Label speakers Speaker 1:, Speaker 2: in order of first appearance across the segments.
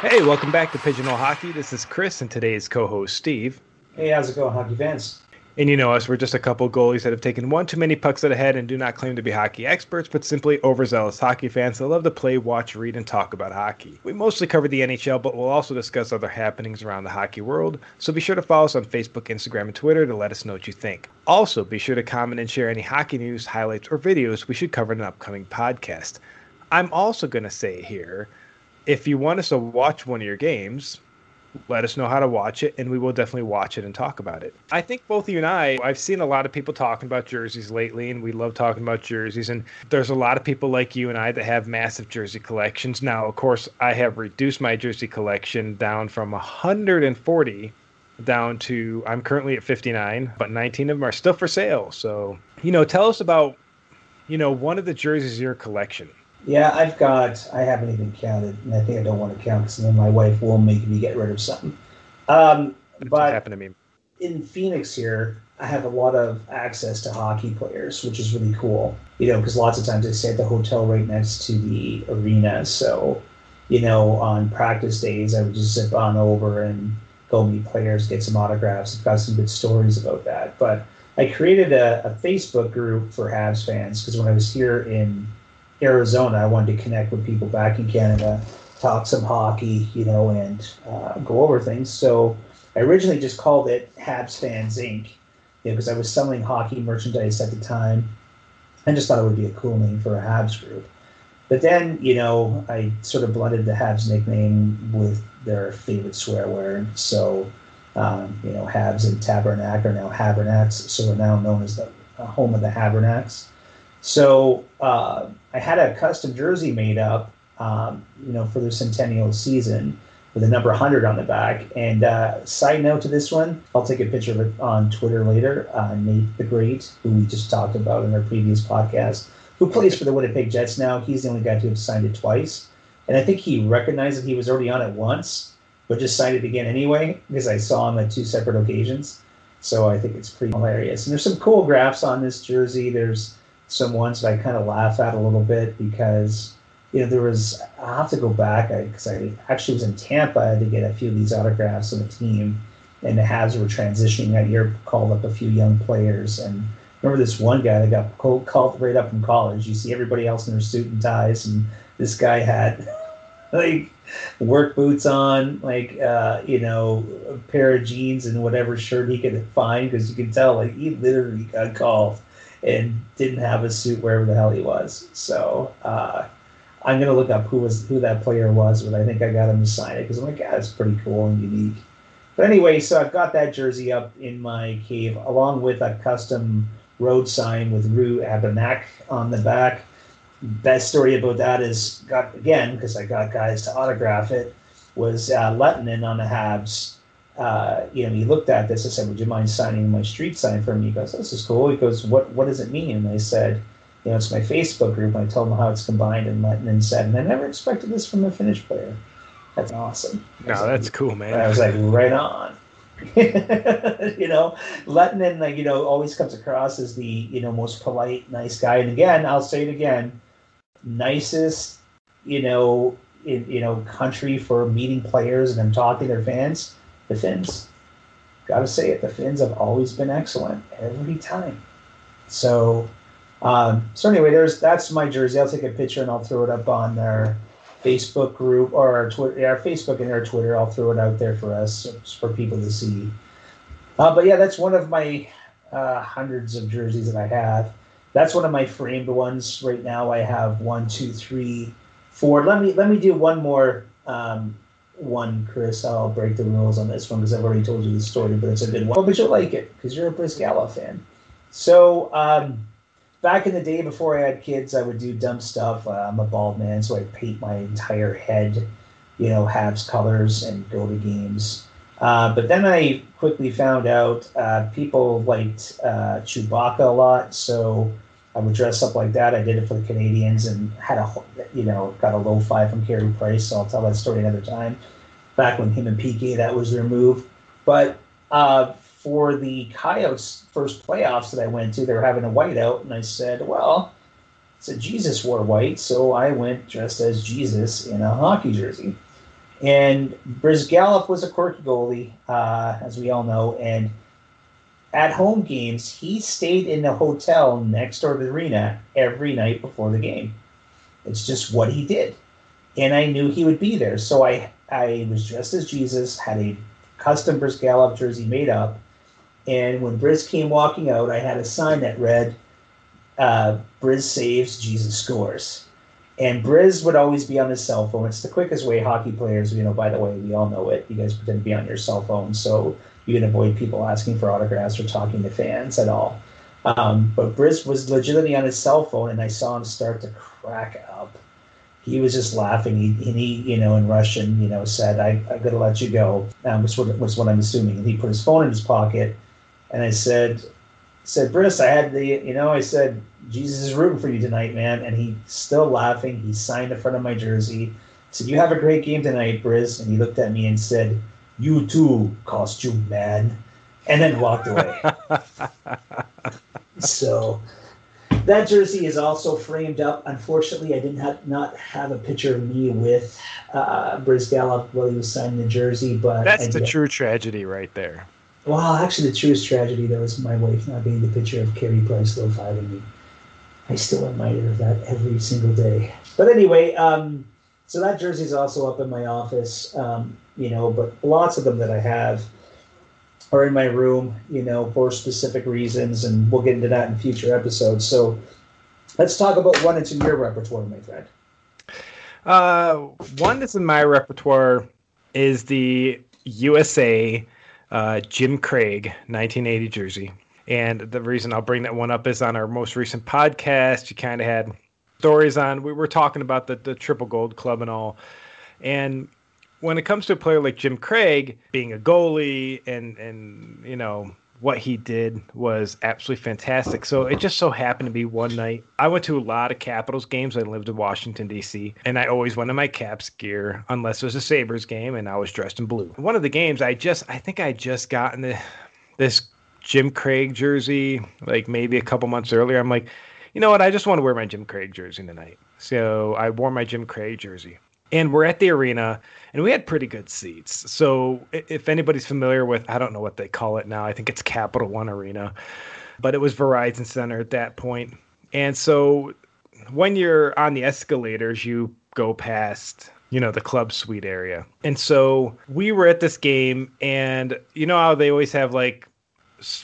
Speaker 1: Hey, welcome back to Pigeonhole Hockey. This is Chris and today's co-host Steve.
Speaker 2: Hey, how's it going, hockey fans?
Speaker 1: And you know us, we're just a couple goalies that have taken one too many pucks at a head and do not claim to be hockey experts, but simply overzealous hockey fans that love to play, watch, read, and talk about hockey. We mostly cover the NHL, but we'll also discuss other happenings around the hockey world, so be sure to follow us on Facebook, Instagram, and Twitter to let us know what you think. Also, be sure to comment and share any hockey news, highlights, or videos we should cover in an upcoming podcast. I'm also going to say here if you want us to watch one of your games, let us know how to watch it and we will definitely watch it and talk about it. I think both you and I, I've seen a lot of people talking about jerseys lately and we love talking about jerseys and there's a lot of people like you and I that have massive jersey collections. Now, of course, I have reduced my jersey collection down from 140 down to I'm currently at 59, but 19 of them are still for sale. So, you know, tell us about you know, one of the jerseys in your collection.
Speaker 2: Yeah, I've got. I haven't even counted, and I think I don't want to count because then my wife will make me get rid of something. Um, but
Speaker 1: happened to me.
Speaker 2: In Phoenix here, I have a lot of access to hockey players, which is really cool. You know, because lots of times I stay at the hotel right next to the arena, so you know, on practice days, I would just zip on over and go meet players, get some autographs. I've got some good stories about that. But I created a, a Facebook group for Habs fans because when I was here in Arizona. I wanted to connect with people back in Canada, talk some hockey, you know, and uh, go over things. So I originally just called it Habs Fans Inc. because I was selling hockey merchandise at the time. I just thought it would be a cool name for a Habs group. But then, you know, I sort of blended the Habs nickname with their favorite swear word. So, um, you know, Habs and Tabernac are now Habernacks, so we're now known as the uh, home of the Habernacks. So uh, I had a custom jersey made up, um, you know, for the centennial season with a number 100 on the back. And uh, side note to this one, I'll take a picture of it on Twitter later. Uh, Nate the Great, who we just talked about in our previous podcast, who plays for the Winnipeg Jets now, he's the only guy to have signed it twice. And I think he recognized that he was already on it once, but just signed it again anyway, because I saw him at two separate occasions. So I think it's pretty hilarious. And there's some cool graphs on this jersey. There's some ones that I kind of laugh at a little bit because you know there was I have to go back because I, I, actually was in Tampa I had to get a few of these autographs on the team, and the Habs were transitioning that year, called up a few young players, and remember this one guy that got called, right up from college. You see everybody else in their suit and ties, and this guy had like work boots on, like uh, you know, a pair of jeans and whatever shirt he could find because you could tell like he literally got called and didn't have a suit wherever the hell he was. So uh, I'm gonna look up who was who that player was, but I think I got him to sign it because I'm like, yeah, it's pretty cool and unique. But anyway, so I've got that jersey up in my cave along with a custom road sign with Rue Abernac on the back. Best story about that is got again because I got guys to autograph it was uh, Lettinen on the Habs uh, you know, he looked at this. I said, "Would you mind signing my street sign for me?" He goes, "This is cool." He goes, "What What does it mean?" And I said, "You know, it's my Facebook group." And I told him how it's combined, and Lettinen said, "And I never expected this from a Finnish player." That's awesome.
Speaker 1: No, like, that's cool, man.
Speaker 2: I was like, right on. you know, Lettinen, like you know, always comes across as the you know most polite, nice guy. And again, I'll say it again, nicest, you know, in you know country for meeting players and them talking to their fans the Finns. Got to say it, the Finns have always been excellent every time. So, um, so anyway, there's that's my jersey. I'll take a picture and I'll throw it up on our Facebook group or our Twitter, our Facebook and our Twitter. I'll throw it out there for us for people to see. Uh, but yeah, that's one of my uh, hundreds of jerseys that I have. That's one of my framed ones right now. I have one, two, three, four. Let me let me do one more um, one, Chris. I'll break the rules on this one because I've already told you the story, but it's a good one. But you'll like it because you're a Bryzgalov fan. So, um, back in the day before I had kids, I would do dumb stuff. Uh, I'm a bald man, so I paint my entire head, you know, Habs colors and go to games. Uh, but then I quickly found out uh, people liked uh, Chewbacca a lot, so I would dress up like that. I did it for the Canadiens and had a, you know, got a low five from Carey Price. So I'll tell that story another time. Back when him and PK, that was their move. But uh, for the Coyotes' first playoffs that I went to, they were having a whiteout, and I said, well, said Jesus wore white, so I went dressed as Jesus in a hockey jersey. And Bryzgalov was a quirky goalie, uh, as we all know. And at home games, he stayed in the hotel next door to the arena every night before the game. It's just what he did. And I knew he would be there. So I, I was dressed as Jesus, had a custom Bryzgalov jersey made up. And when Briz came walking out, I had a sign that read, uh, Briz saves, Jesus scores. And Briz would always be on his cell phone. It's the quickest way hockey players, you know, by the way, we all know it. You guys pretend to be on your cell phone so you can avoid people asking for autographs or talking to fans at all. Um, but Briz was legitimately on his cell phone, and I saw him start to crack up. He was just laughing. He, and he, you know, in Russian, you know, said, I, I got to let you go, um, which was what I'm assuming. And he put his phone in his pocket, and I said, said, Briz, I had the, you know, I said, Jesus is rooting for you tonight, man. And he still laughing. He signed in front of my jersey. Said, You have a great game tonight, Briz. And he looked at me and said, You too, costume man. And then walked away. so that jersey is also framed up. Unfortunately, I didn't have not have a picture of me with uh, Gallup while he was signing the jersey, but
Speaker 1: that's I the did. true tragedy right there.
Speaker 2: Well, actually, the truest tragedy though is my wife not being the picture of Carey Price low fiving me. I still admire that every single day. But anyway, um, so that jersey is also up in my office, um, you know, but lots of them that I have are in my room, you know, for specific reasons, and we'll get into that in future episodes. So let's talk about one that's in your repertoire, my friend.
Speaker 1: Uh, one that's in my repertoire is the USA uh, Jim Craig 1980 jersey. And the reason I'll bring that one up is on our most recent podcast, you kind of had stories on, we were talking about the, the Triple Gold Club and all. And when it comes to a player like Jim Craig being a goalie and, and you know, what he did was absolutely fantastic. So it just so happened to be one night. I went to a lot of Capitals games. I lived in Washington, D.C., and I always went in my Caps gear unless it was a Sabres game and I was dressed in blue. One of the games, I just, I think I just gotten the, this Jim Craig jersey, like maybe a couple months earlier. I'm like, you know what? I just want to wear my Jim Craig jersey tonight. So I wore my Jim Craig jersey. And we're at the arena, and we had pretty good seats. So if anybody's familiar with, I don't know what they call it now, I think it's Capital One Arena, but it was Verizon Center at that point. And so when you're on the escalators, you go past you know the club suite area and so we were at this game and you know how they always have like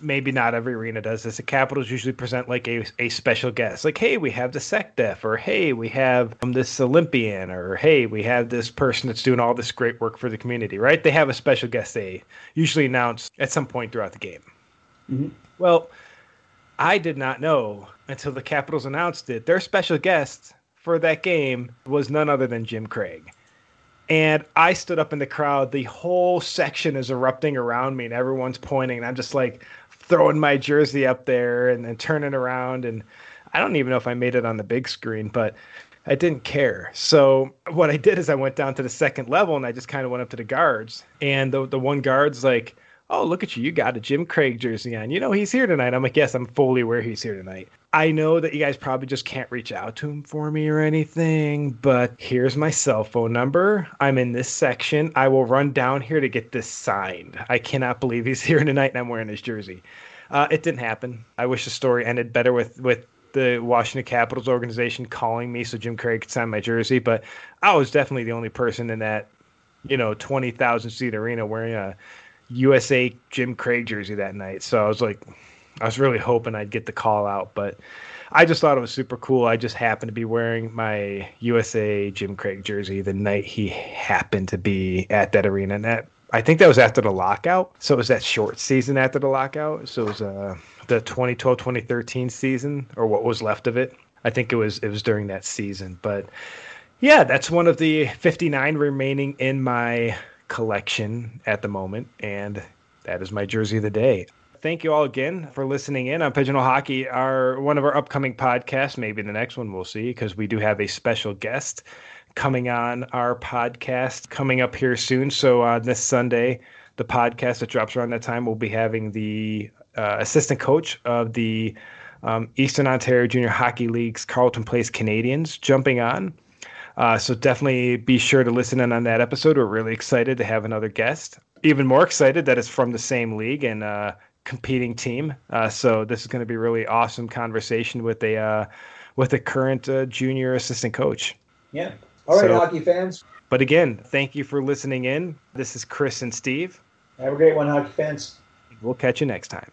Speaker 1: maybe not every arena does this. The Capitals usually present like a, a special guest, like, hey, we have the SecDef, or hey, we have um, this Olympian, or hey, we have this person that's doing all this great work for the community, right? They have a special guest they usually announce at some point throughout the game. Mm-hmm. Well, I did not know until the Capitals announced it. Their special guest for that game was none other than Jim Craig. And I stood up in the crowd. The whole section is erupting around me, and everyone's pointing. And I'm just like throwing my jersey up there and then turning around. And I don't even know if I made it on the big screen, but I didn't care. So what I did is I went down to the second level and I just kind of went up to the guards. And the the one guard's like, "Oh, look at you! You got a Jim Craig jersey on. You know he's here tonight." I'm like, "Yes, I'm fully aware he's here tonight." I know that you guys probably just can't reach out to him for me or anything, but here's my cell phone number. I'm in this section. I will run down here to get this signed. I cannot believe he's here tonight and I'm wearing his jersey. Uh, it didn't happen. I wish the story ended better with with the Washington Capitals organization calling me so Jim Craig could sign my jersey, but I was definitely the only person in that, you know, 20,000 seat arena wearing a USA Jim Craig jersey that night. So I was like, I was really hoping I'd get the call out, but I just thought it was super cool. I just happened to be wearing my USA Jim Craig jersey the night he happened to be at that arena. And that I think that was after the lockout. So it was that short season after the lockout. So it was uh, the 2012-2013 season or what was left of it. I think it was it was during that season. But yeah, that's one of the 59 remaining in my collection at the moment and that is my jersey of the day thank you all again for listening in on Pigeonhole Hockey. Our one of our upcoming podcasts, maybe the next one we'll see, because we do have a special guest coming on our podcast coming up here soon. So uh, this Sunday, the podcast that drops around that time, we'll be having the uh, assistant coach of the um, Eastern Ontario Junior Hockey League's Carleton Place Canadians jumping on. Uh, so definitely be sure to listen in on that episode. We're really excited to have another guest. Even more excited that it's from the same league and uh, competing team. Uh, so this is going to be really awesome conversation with a uh, with a current uh, junior assistant coach.
Speaker 2: Yeah. All right, so, hockey fans.
Speaker 1: But again, thank you for listening in. This is Chris and Steve.
Speaker 2: Have a great one, hockey fans.
Speaker 1: We'll catch you next time.